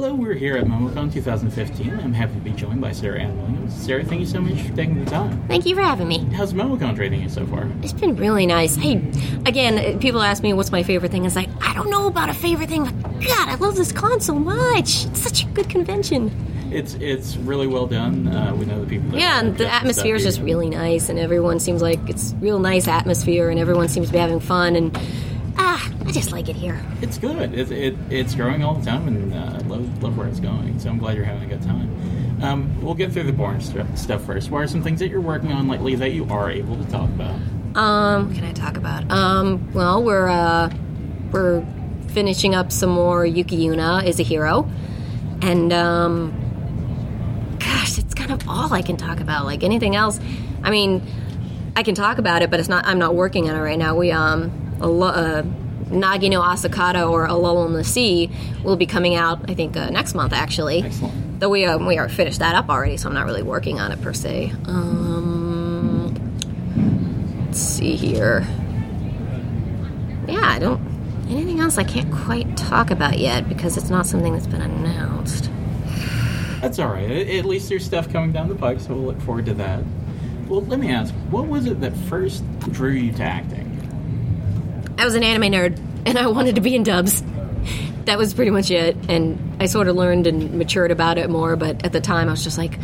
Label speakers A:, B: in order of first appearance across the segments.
A: Hello, we're here at MomoCon 2015. I'm happy to be joined by Sarah Ann Williams. Sarah, thank you so much for taking the time.
B: Thank you for having me.
A: How's MomoCon treating you so far?
B: It's been really nice. Hey, again, people ask me what's my favorite thing. It's like, I don't know about a favorite thing, but God, I love this con so much. It's such a good convention.
A: It's it's really well done. Uh, we know the people.
B: Yeah, and the atmosphere is just really nice, and everyone seems like it's real nice atmosphere, and everyone seems to be having fun, and I just like it here.
A: It's good. It's it, it's growing all the time, and uh, love love where it's going. So I'm glad you're having a good time. Um, we'll get through the boring st- stuff first. What are some things that you're working on lately that you are able to talk about?
B: Um, what can I talk about? Um, well, we're uh, we're finishing up some more Yuki Yuna is a hero, and um, gosh, it's kind of all I can talk about. Like anything else, I mean, I can talk about it, but it's not. I'm not working on it right now. We um, a lo- uh, Nagi no Asukara or A Lull in the Sea will be coming out. I think uh, next month actually.
A: Excellent.
B: Though we um, we are finished that up already, so I'm not really working on it per se. Um, let's see here. Yeah, I don't. Anything else I can't quite talk about yet because it's not something that's been announced.
A: That's all right. At at least there's stuff coming down the pike, so we'll look forward to that. Well, let me ask, what was it that first drew you to acting?
B: I was an anime nerd, and I wanted to be in dubs. That was pretty much it. And I sort of learned and matured about it more, but at the time I was just like,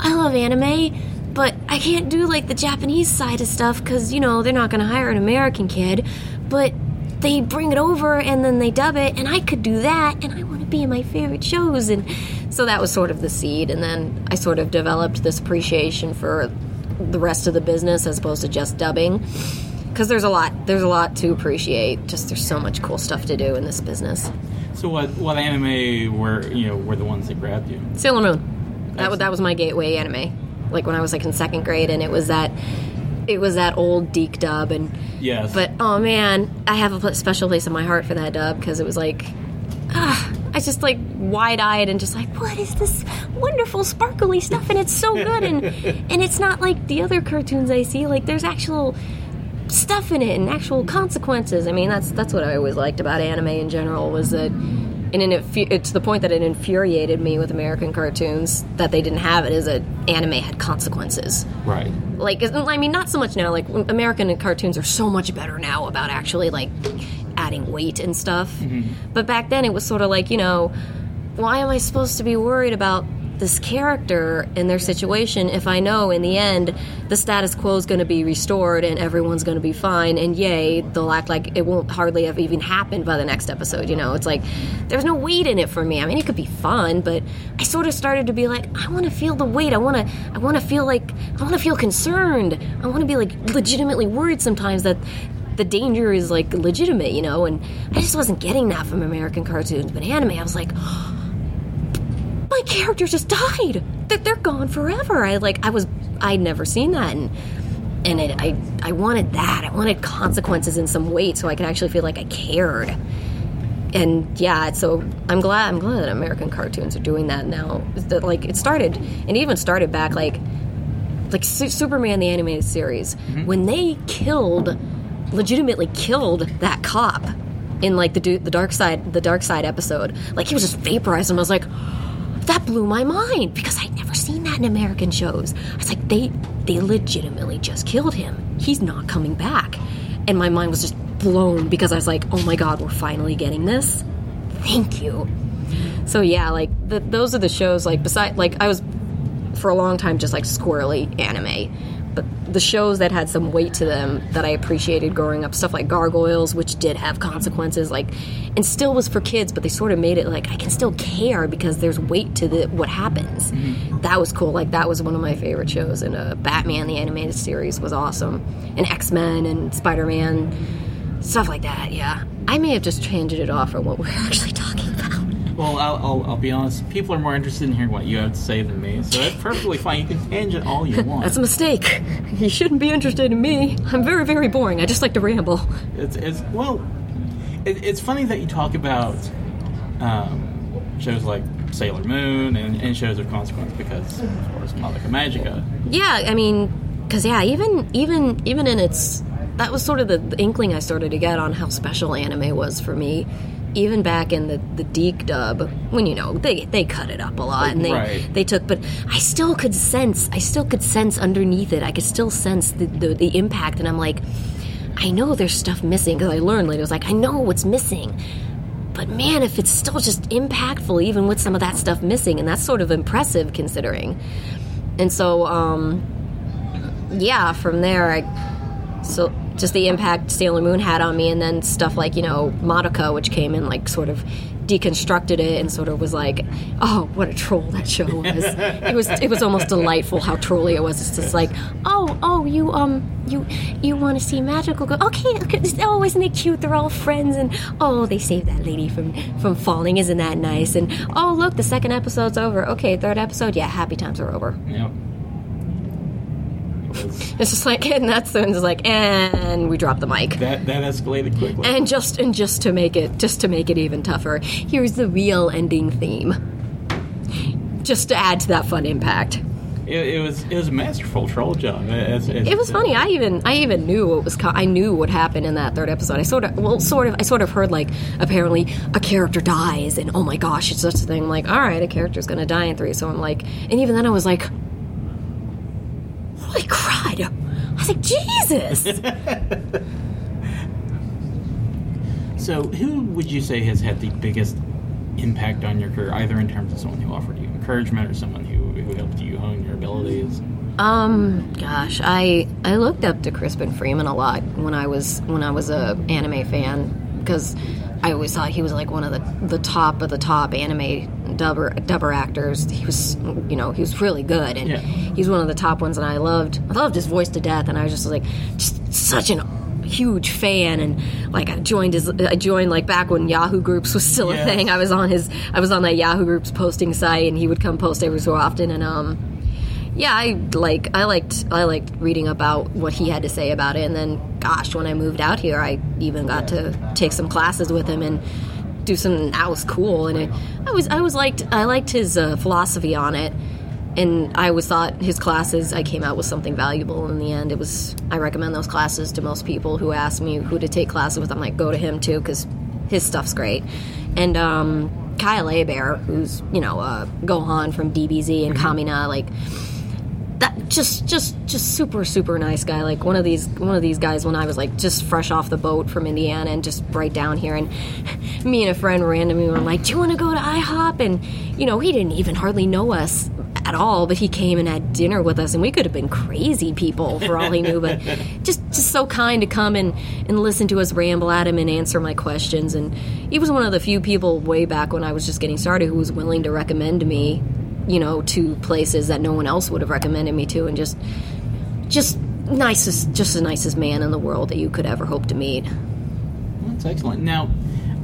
B: I love anime, but I can't do like the Japanese side of stuff because, you know, they're not going to hire an American kid. But they bring it over and then they dub it, and I could do that, and I want to be in my favorite shows. And so that was sort of the seed. And then I sort of developed this appreciation for the rest of the business as opposed to just dubbing because there's a lot there's a lot to appreciate. Just there's so much cool stuff to do in this business.
A: So, what what anime were you know were the ones that grabbed you?
B: sailor moon. That, wa- that was my gateway anime. Like when i was like in second grade and it was that it was that old DiC dub and
A: Yes,
B: but oh man i have a special place in my heart for that dub because it was like ah, i was just like wide-eyed and just like what is this wonderful sparkly stuff? And it's so good and and it's not like the other cartoons i see. Like there's actual stuff in it and actual consequences. I mean, that's that's what I always liked about anime in general was that, and infu- it's to the point that it infuriated me with American cartoons that they didn't have it. Is that anime had consequences.
A: right.
B: Like, I mean, not so much now. Like American cartoons are so much better now about actually like adding weight and stuff. Mm-hmm. But back then, it was sort of like you know, why am I supposed to be worried about this character and their situation if I know in the end the status quo is going to be restored and everyone's going to be fine and yay they'll act like it won't hardly have even happened by the next episode you know? It's like there's no weight in it for me. I mean it could be fun but I sort of started to be like I want to feel the weight. I want to I want to feel like I want to feel concerned. I want to be like legitimately worried sometimes that the danger is like legitimate you know? And I just wasn't getting that from American cartoons. But anime I was like my character just died. They're, they're gone forever. I like I was I'd never seen that and and it, I I wanted that. I wanted consequences and some weight so I could actually feel like I cared. And yeah, so I'm glad I'm glad that American cartoons are doing that now. That like it started and even started back like like Su- Superman the animated series mm-hmm. when they killed legitimately killed that cop in like the du- the dark side the dark side episode like he was just vaporized and I was like that blew my mind because I'd never seen that in American shows. I was like, they they legitimately just killed him. He's not coming back. And my mind was just blown because I was like, oh my god, we're finally getting this. Thank you. So yeah, like the, those are the shows. Like beside, like I was for a long time just like squirrely anime. But the shows that had some weight to them that I appreciated growing up, stuff like Gargoyles, which did have consequences, like, and still was for kids, but they sort of made it like I can still care because there's weight to the what happens. That was cool. Like that was one of my favorite shows. And uh, Batman the animated series was awesome, and X Men and Spider Man, stuff like that. Yeah, I may have just changed it off from what we're actually talking about.
A: Well, I'll, I'll, I'll be honest. People are more interested in hearing what you have to say than me, so that's perfectly fine. You can tangent all you want.
B: That's a mistake. You shouldn't be interested in me. I'm very, very boring. I just like to ramble.
A: It's, it's well, it, it's funny that you talk about um, shows like Sailor Moon and, and shows of consequence because, of course, Madoka Magica.
B: Yeah, I mean, because yeah, even even even in its that was sort of the, the inkling I started to get on how special anime was for me. Even back in the the DiC dub, when you know they they cut it up a lot and they
A: Right.
B: they took, but I still could sense, I still could sense underneath it, I could still sense the the, the impact, and I'm like, I know there's stuff missing because I learned later. I was like, I know what's missing. But man, if it's still just impactful, even with some of that stuff missing, and that's sort of impressive considering. And so, um, yeah, from there, I so just the impact Sailor Moon had on me, and then stuff like you know Madoka, which came in like sort of deconstructed it and sort of was like, oh, what a troll that show was. it was it was almost delightful how trolly it was. It's just like, oh, oh, you um, you you want to see magical go? Okay, okay. Oh, isn't it cute? They're all friends, and oh, they saved that lady from from falling. Isn't that nice? And oh, look, the second episode's over. Okay, third episode. Yeah, happy times are over.
A: Yep.
B: It's just like, and that's when it's like, and we drop the mic.
A: that that escalated quickly.
B: And just and just to make it just to make it even tougher, here's the real ending theme. Just to add to that fun impact.
A: It, it was it was a masterful troll job. As, as
B: It was funny. I even I even knew what was co- I knew what happened in that third episode. I sort of well sort of I sort of heard like apparently a character dies and oh my gosh it's such a thing. I'm like all right, a character's gonna die in three. So I'm like, and even then I was like, holy crud! Was like Jesus.
A: So, who would you say has had the biggest impact on your career, either in terms of someone who offered you encouragement or someone who, who helped you hone your abilities?
B: Um, gosh, I I looked up to Crispin Freeman a lot when I was when I was a anime fan because I always thought he was like one of the the top of the top anime dubber dubber actors. He was you know he was really good and
A: Yeah.
B: he's one of the top ones and I loved I loved his voice to death and I was just like just such an huge fan and like I joined his I joined like back when Yahoo groups was still
A: Yes.
B: a thing. I was on his I was on that Yahoo groups posting site and he would come post every so often and um yeah, I like I liked I liked reading about what he had to say about it, and then gosh, when I moved out here, I even got to take some classes with him and do some. That was cool, and it, I was I was liked I liked his uh, philosophy on it, and I always thought his classes I came out with something valuable. In the end, it was I recommend those classes to most people who ask me who to take classes with. I'm like go to him too because his stuff's great, and um, Kyle Hebert, who's you know uh, Gohan from DBZ and Kamina, like that just just just super super nice guy. Like one of these one of these guys when i was like just fresh off the boat from indiana and just right down here and me and a friend randomly were like do you want to go to ihop? And you know he didn't even hardly know us at all but he came and had dinner with us and we could have been crazy people for all he knew but just just so kind to come and and listen to us ramble at him and answer my questions. And he was one of the few people way back when i was just getting started who was willing to recommend me you know, to places that no one else would have recommended me to, and just, just nicest, just the nicest man in the world that you could ever hope to meet.
A: That's excellent. Now,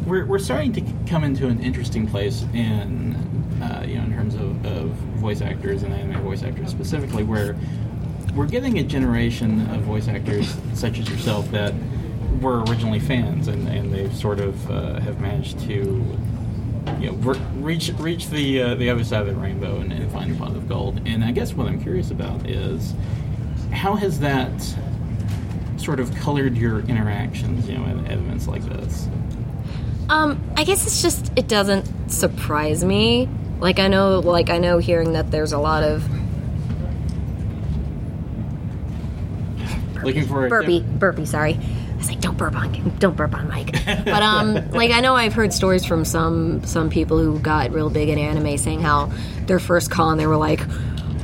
A: we're, we're starting to come into an interesting place in, uh, you know, in terms of, of voice actors and anime voice actors specifically, where we're getting a generation of voice actors such as yourself that were originally fans, and, and they sort of uh, have managed to, you know, reach reach the uh, the other side of the rainbow and, and find the pot of gold. And I guess what I'm curious about is how has that sort of colored your interactions, you know, at, at events like this?
B: Um, I guess it's just it doesn't surprise me. Like I know, like I know, hearing that there's a lot of
A: Looking for a
B: burpee, burpee. Sorry, I was like, don't burp on, don't burp on Mike. But um, like I know I've heard stories from some some people who got real big in anime saying how their first con they were like,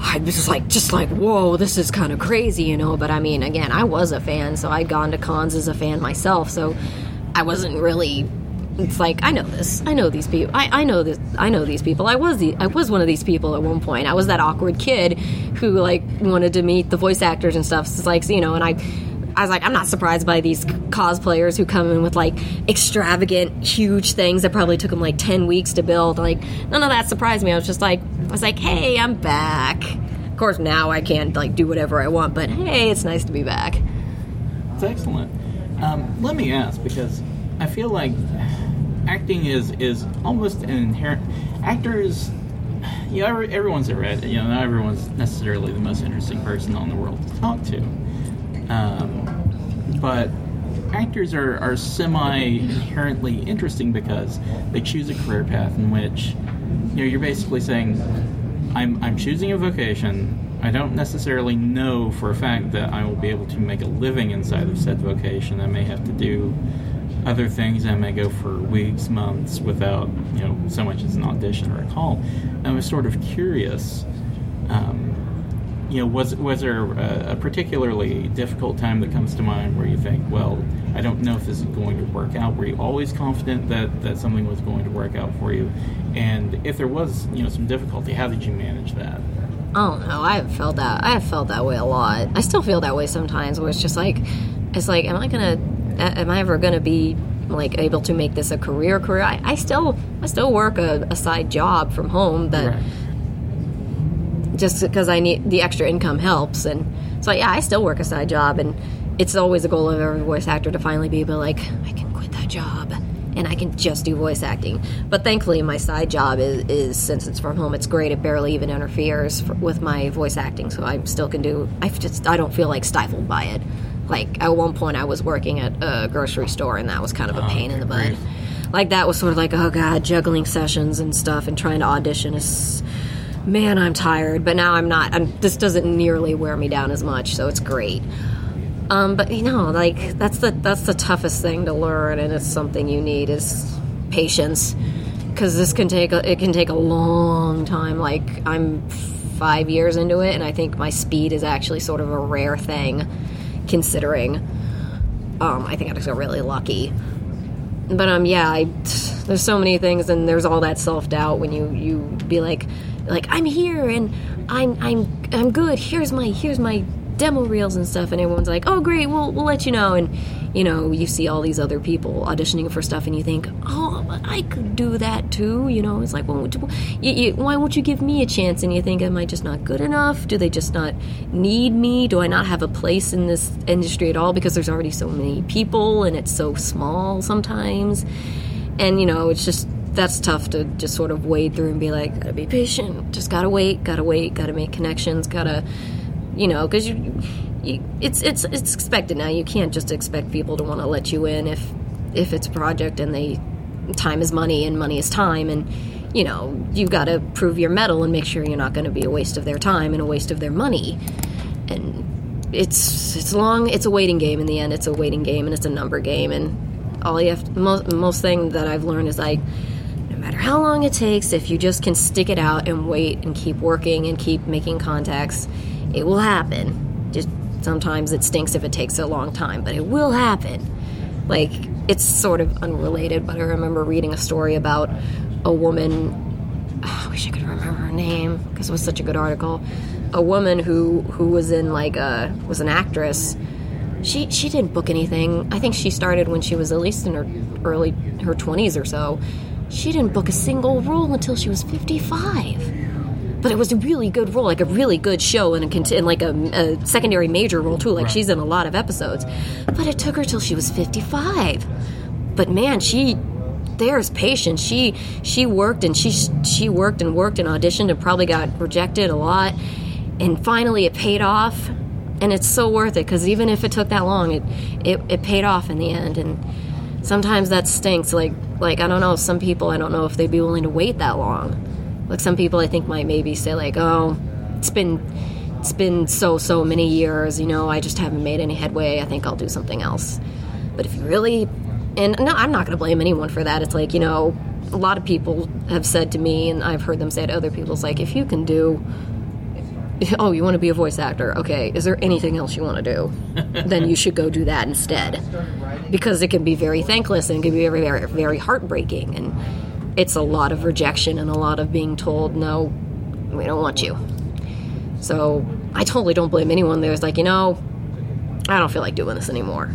B: I was just like, just like, whoa, this is kind of crazy, you know. But I mean, again, I was a fan, so I'd gone to cons as a fan myself, so I wasn't really. It's like I know this. I know these people. I, I know this. I know these people. I was the. I was one of these people at one point. I was that awkward kid who like wanted to meet the voice actors and stuff. So it's like you know, and I, I was like, I'm not surprised by these cosplayers who come in with like extravagant, huge things that probably took them like ten weeks to build. Like none of that surprised me. I was just like, I was like, hey, I'm back. Of course, now I can't like do whatever I want, but hey, it's nice to be back.
A: It's excellent. Um, let me ask because I feel like acting is is almost an inherent actors. You know, everyone's a red. You know, not everyone's necessarily the most interesting person on the world to talk to. Um, but actors are, are semi inherently interesting because they choose a career path in which you know you're basically saying I'm I'm choosing a vocation. I don't necessarily know for a fact that I will be able to make a living inside of said vocation. I may have to do other things. I may go for weeks, months without you know so much as an audition or a call. I was sort of curious. Um, you know, was was there a, a, particularly difficult time that comes to mind where you think, well, I don't know if this is going to work out? Were you always confident that that something was going to work out for you? And if there was, you know, some difficulty, how did you manage that?
B: Oh don't. I have felt that. I have felt that way a lot. I still feel that way sometimes. Where it's just like, it's like, am I gonna, am I ever gonna be like able to make this a career? Career? I, I still, I still work a, a side job from home that. Right just because I need the extra income helps. And so, yeah, I still work a side job, and it's always a goal of every voice actor to finally be able like, I can quit that job and I can just do voice acting. But thankfully, my side job is, is since it's from home, it's great. It barely even interferes for, with my voice acting, so I still can do. I just I don't feel like stifled by it. Like at one point, I was working at a grocery store, and that was kind of a oh, pain in the butt. Like that was sort of like oh god, juggling sessions and stuff, and trying to audition is man, I'm tired, but now I'm not. I'm, this doesn't nearly wear me down as much, so it's great. Um, but you know, like that's the that's the toughest thing to learn, and it's something you need is patience, because this can take a, it can take a long time. Like I'm five years into it, and I think my speed is actually sort of a rare thing, considering. Um, I think I just got really lucky. But um, yeah, I, there's so many things, and there's all that self doubt when you you be like, like I'm here and I'm I'm I'm good. Here's my here's my demo reels and stuff. And everyone's like oh great. We'll, we'll let you know. And you know you see all these other people auditioning for stuff and you think oh i could do that too. You know it's like well, you, you, why won't you give me a chance? And you think am i just not good enough? Do they just not need me? Do i not have a place in this industry at all? Because there's already so many people and it's so small sometimes. And you know it's just that's tough to just sort of wade through and be like, gotta be patient, just gotta wait, gotta wait, gotta make connections, gotta, you know, because you, you, it's it's it's expected now. You can't just expect people to want to let you in if if it's a project and they time is money and money is time and you know you've got to prove your mettle and make sure you're not going to be a waste of their time and a waste of their money. And it's it's long it's a waiting game in the end. It's a waiting game and it's a number game. And all you have to, most most thing that I've learned is like matter how long it takes, if you just can stick it out and wait and keep working and keep making contacts, it will happen. Just sometimes it stinks if it takes a long time, but it will happen. Like, it's sort of unrelated, but I remember reading a story about a woman. Oh, I wish I could remember her name because it was such a good article. A woman who who was in like a was an actress. She she didn't book anything. I think she started when she was at least in her early her twenties or so she didn't book a single role until she was 55. But it was a really good role, like a really good show, and, a, and like a, a, secondary major role too. Like right. she's in a lot of episodes. But it took her till she was 55. But man, she there's patience. She she worked and she she worked and worked and auditioned and probably got rejected a lot, and finally it paid off, and it's so worth it because even if it took that long, it, it it paid off in the end. And sometimes that stinks. Like like I don't know, some people I don't know if they'd be willing to wait that long. Like some people I think might maybe say like, oh, it's been it's been so so many years, you know, I just haven't made any headway. I think I'll do something else. But if you really and no, I'm not going to blame anyone for that. It's like, you know, a lot of people have said to me and I've heard them say to other people, it's like if you can do oh, you want to be a voice actor? Okay, is there anything else you want to do? then you should go do that instead. Because it can be very thankless and it can be very, very, very heartbreaking. And it's a lot of rejection and a lot of being told, no, we don't want you. So I totally don't blame anyone there's like, you know, I don't feel like doing this anymore.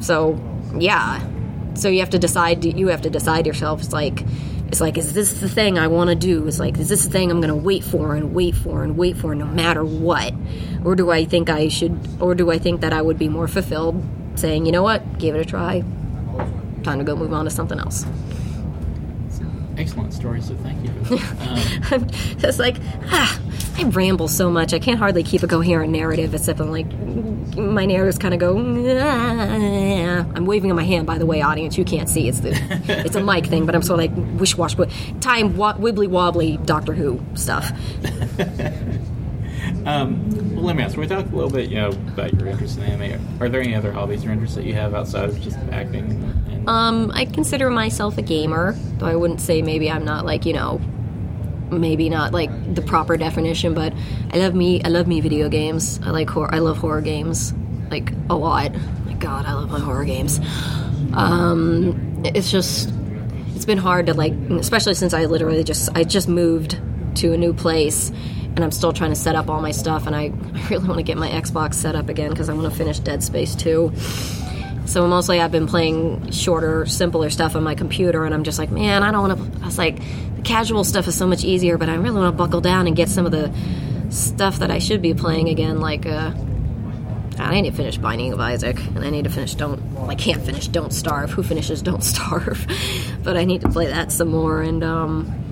B: So, yeah. So you have to decide, you have to decide yourself. It's like, it's like, is this the thing I want to do? It's like, is this the thing I'm going to wait for and wait for and wait for no matter what? Or do I think I should, or do I think that I would be more fulfilled saying, you know what, give it a try, time to go move on to something else?
A: Excellent story, so thank you. Um,
B: just like, ah, I ramble so much. I can't hardly keep a coherent narrative, except I'm like, my narratives kind of go. I'm waving on my hand, by the way, audience. You can't see. It's the, it's a mic thing, but I'm sort of like wish wash, time wa- wibbly wobbly Doctor Who stuff.
A: Um, well, let me ask. We talked a little bit, you know, about your interest in anime. Are there any other hobbies or interests that you have outside of just acting? And,
B: Um, I consider myself a gamer, though I wouldn't say maybe I'm not like you know, maybe not like the proper definition, but I love me. I love me video games. I like horror. I love horror games, like a lot. My God, I love my horror games. Um, it's just it's been hard to like, especially since I literally just I just moved to a new place. And I'm still trying to set up all my stuff, and I, I really want to get my Xbox set up again because I want to finish Dead Space 2. So mostly I've been playing shorter, simpler stuff on my computer, and I'm just like, man, I don't want to. I was like, the casual stuff is so much easier, but I really want to buckle down and get some of the stuff that I should be playing again. Like, uh, I need to finish Binding of Isaac, and I need to finish Don't. Well, I can't finish Don't Starve. Who finishes Don't Starve? but I need to play that some more, and um,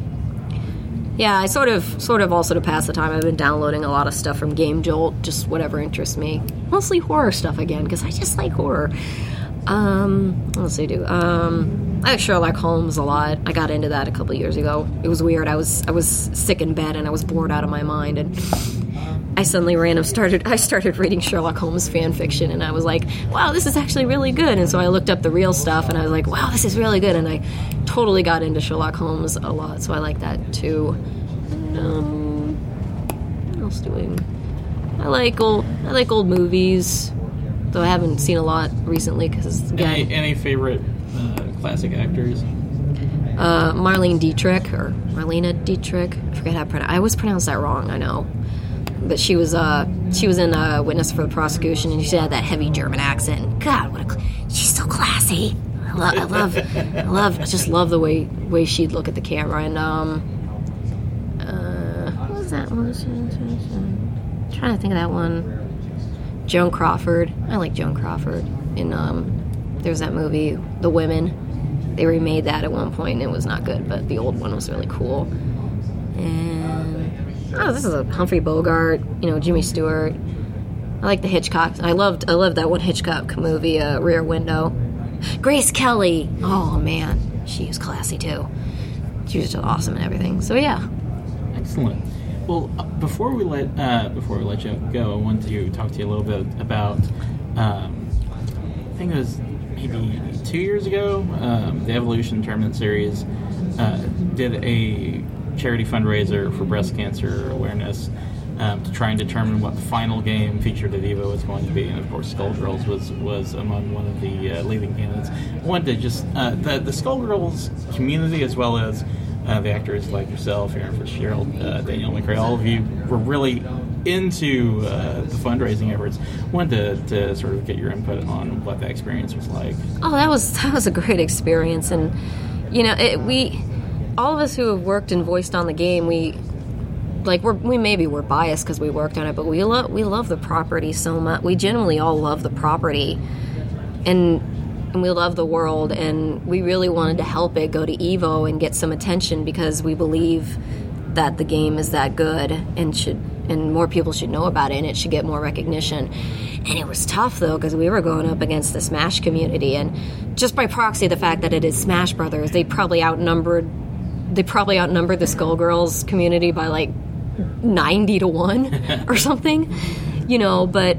B: yeah, I sort of, sort of also to pass the time. I've been downloading a lot of stuff from Game Jolt, just whatever interests me. Mostly horror stuff again, because I just like horror. Um, what else do I do? Um, I like Sherlock Holmes a lot. I got into that a couple years ago. It was weird. I was, I was sick in bed and I was bored out of my mind, and I suddenly random started. I started reading Sherlock Holmes fan fiction, and I was like, "Wow, this is actually really good." And so I looked up the real stuff, and I was like, "Wow, this is really good." And I totally got into Sherlock Holmes a lot, so I like that too. Um, what else doing? I like old. I like old movies, though I haven't seen a lot recently because
A: any, any favorite uh, classic actors?
B: uh, Marlene Dietrich or Marlena Dietrich. I forget how to pronounce. I always pronounce that wrong. I know, but she was uh she was in a Witness for the Prosecution, and she had that heavy German accent. God, what a cl- she's so classy. I, lo- I love, I love, I just love the way way she'd look at the camera. And um, uh, what was that one? I'm trying to think of that one. Joan Crawford. I like Joan Crawford. And um, there's that movie, The Women. They remade that at one point and it was not good, but the old one was really cool. And oh, this is a Humphrey Bogart, you know, Jimmy Stewart. I like the Hitchcock. I loved I loved that one Hitchcock movie, uh, Rear Window. Grace Kelly. Oh man, she was classy too. She was just awesome and everything. So yeah.
A: Excellent. Well, uh, before we let uh, before we let you go, I want to talk to you a little bit about. Um, I think it was maybe two years ago. Um, the Evolution Tournament Series uh, did a charity fundraiser for breast cancer awareness um, to try and determine what the final game featured at Evo was going to be, and of course, Skullgirls was was among one of the uh, leading candidates. I wanted to just uh, the the Skullgirls community as well as uh, the actors like yourself, Erin Fitzgerald, uh, Danielle McRae, all of you were really into uh, the fundraising efforts. Wanted to, to sort of get your input on what that experience was like.
B: Oh, that was that was a great experience, and you know, it, we all of us who have worked and voiced on the game, we like we're, we maybe we're biased because we worked on it, but we love we love the property so much. We generally all love the property, and and we love the world, and we really wanted to help it go to Evo and get some attention because we believe that the game is that good and should and more people should know about it and it should get more recognition. And it was tough though because we were going up against the Smash community and just by proxy the fact that it is Smash Brothers, they probably outnumbered they probably outnumbered the Skullgirls community by like 90 to 1 or something. You know, but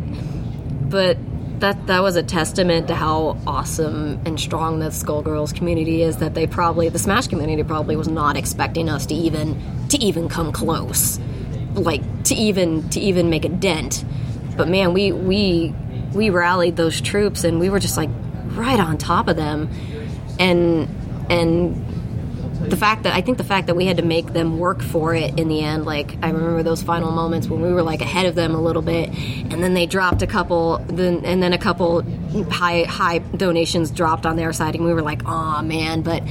B: but that that was a testament to how awesome and strong the Skullgirls community is. That they probably the Smash community probably was not expecting us to even to even come close, like to even to even make a dent. But man, we we we rallied those troops and we were just like right on top of them, and and the fact that I think the fact that we had to make them work for it in the end, like I remember those final moments when we were like ahead of them a little bit, and then they dropped a couple, then and then a couple high high donations dropped on their side, and we were like, oh man, but.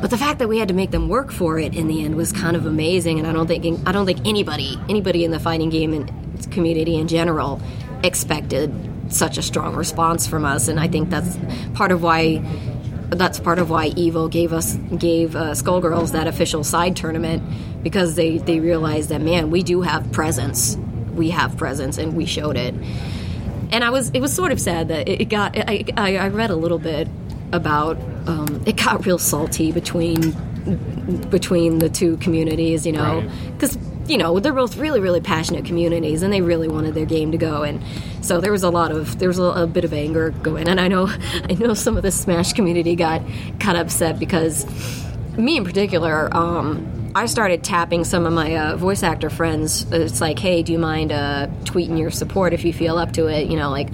B: But the fact that we had to make them work for it in the end was kind of amazing, and I don't think I don't think anybody anybody in the fighting game and community in general expected such a strong response from us, and I think that's part of why that's part of why Evo gave us gave uh, Skullgirls that official side tournament because they they realized that man, we do have presence, we have presence, and we showed it. And I was it was sort of sad that it got I I, I read a little bit about um, it got real salty between between the two communities, you know,
A: Right.
B: You know they're both really really passionate communities and they really wanted their game to go and so there was a lot of there was a, a bit of anger going and i know i know some of the smash community got kind of upset because me in particular um, i started tapping some of my uh, voice actor friends. It's like hey do you mind uh, tweeting your support if you feel up to it? You know like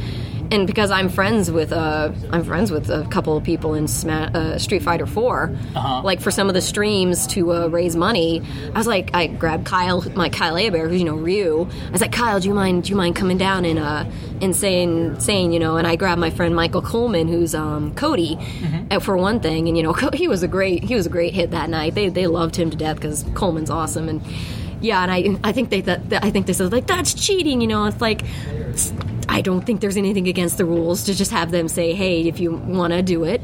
B: and because I'm friends with uh, I'm friends with a couple of people in Sma- uh, Street Fighter 4
A: Uh-huh.
B: like for some of the streams to uh, raise money. I was like, I grabbed Kyle, my Kyle Hebert, who's you know Ryu. I was like, Kyle, do you mind do you mind coming down and uh, and saying saying you know? And I grabbed my friend Michael Coleman, who's um, Cody, uh, for one thing, and you know he was a great he was a great hit that night. They they loved him to death because Coleman's awesome and. Yeah, and I, I think they that I think they said like that's cheating. You know, it's like I don't think there's anything against the rules to just have them say, hey, if you want to do it.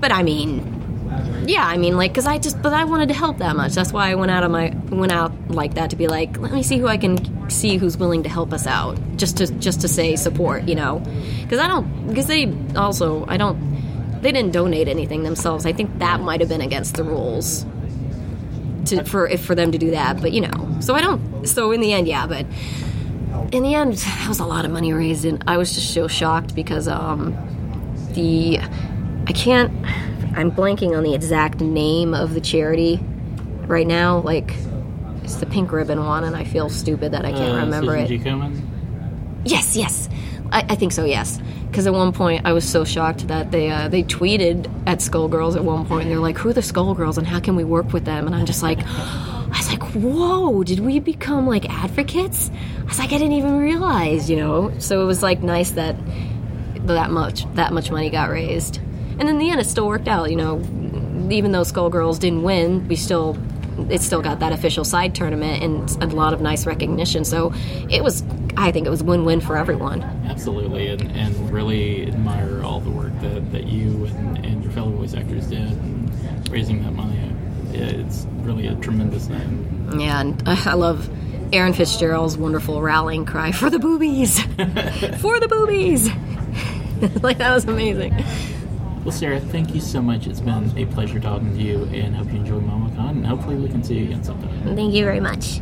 B: But I mean, yeah, I mean, like, because I just, but I wanted to help that much. That's why I went out of my, went out like that to be like, let me see who I can see who's willing to help us out, just to, just to say support, you know, because I don't, because they also, I don't, they didn't donate anything themselves. I think that might have been against the rules to for if for them to do that. But you know, so I don't. So in the end, yeah, but in the end, that was a lot of money raised, and I was just so shocked because um, the I can't. I'm blanking on the exact name of the charity right now. Like it's the pink ribbon one, and I feel stupid that I can't
A: Uh,
B: remember
A: Susan
B: it.
A: G. Komen?
B: Yes, yes, I, I think so. Yes, because at one point I was so shocked that they uh, they tweeted at Skullgirls at one point. And they're like, "Who are the Skullgirls and how can we work with them?" And I'm just like, I was like, "Whoa! Did we become like advocates?" I was like, I didn't even realize, you know. So it was like nice that that much that much money got raised, and in the end, it still worked out. You know, even though Skullgirls didn't win, we still it still got that official side tournament and a lot of nice recognition. So it was, I think, it was win win for everyone.
A: Absolutely, and, and really admire all the work that, that you and, and your fellow voice actors did in raising that money. It's really a tremendous name.
B: Yeah, and I love Erin Fitzgerald's wonderful rallying cry for the boobies, for the boobies. like that was amazing.
A: Well, Sarah, thank you so much. It's been a pleasure talking to you, and hope you enjoy MomoCon, and hopefully we can see you again sometime.
B: Thank you very much.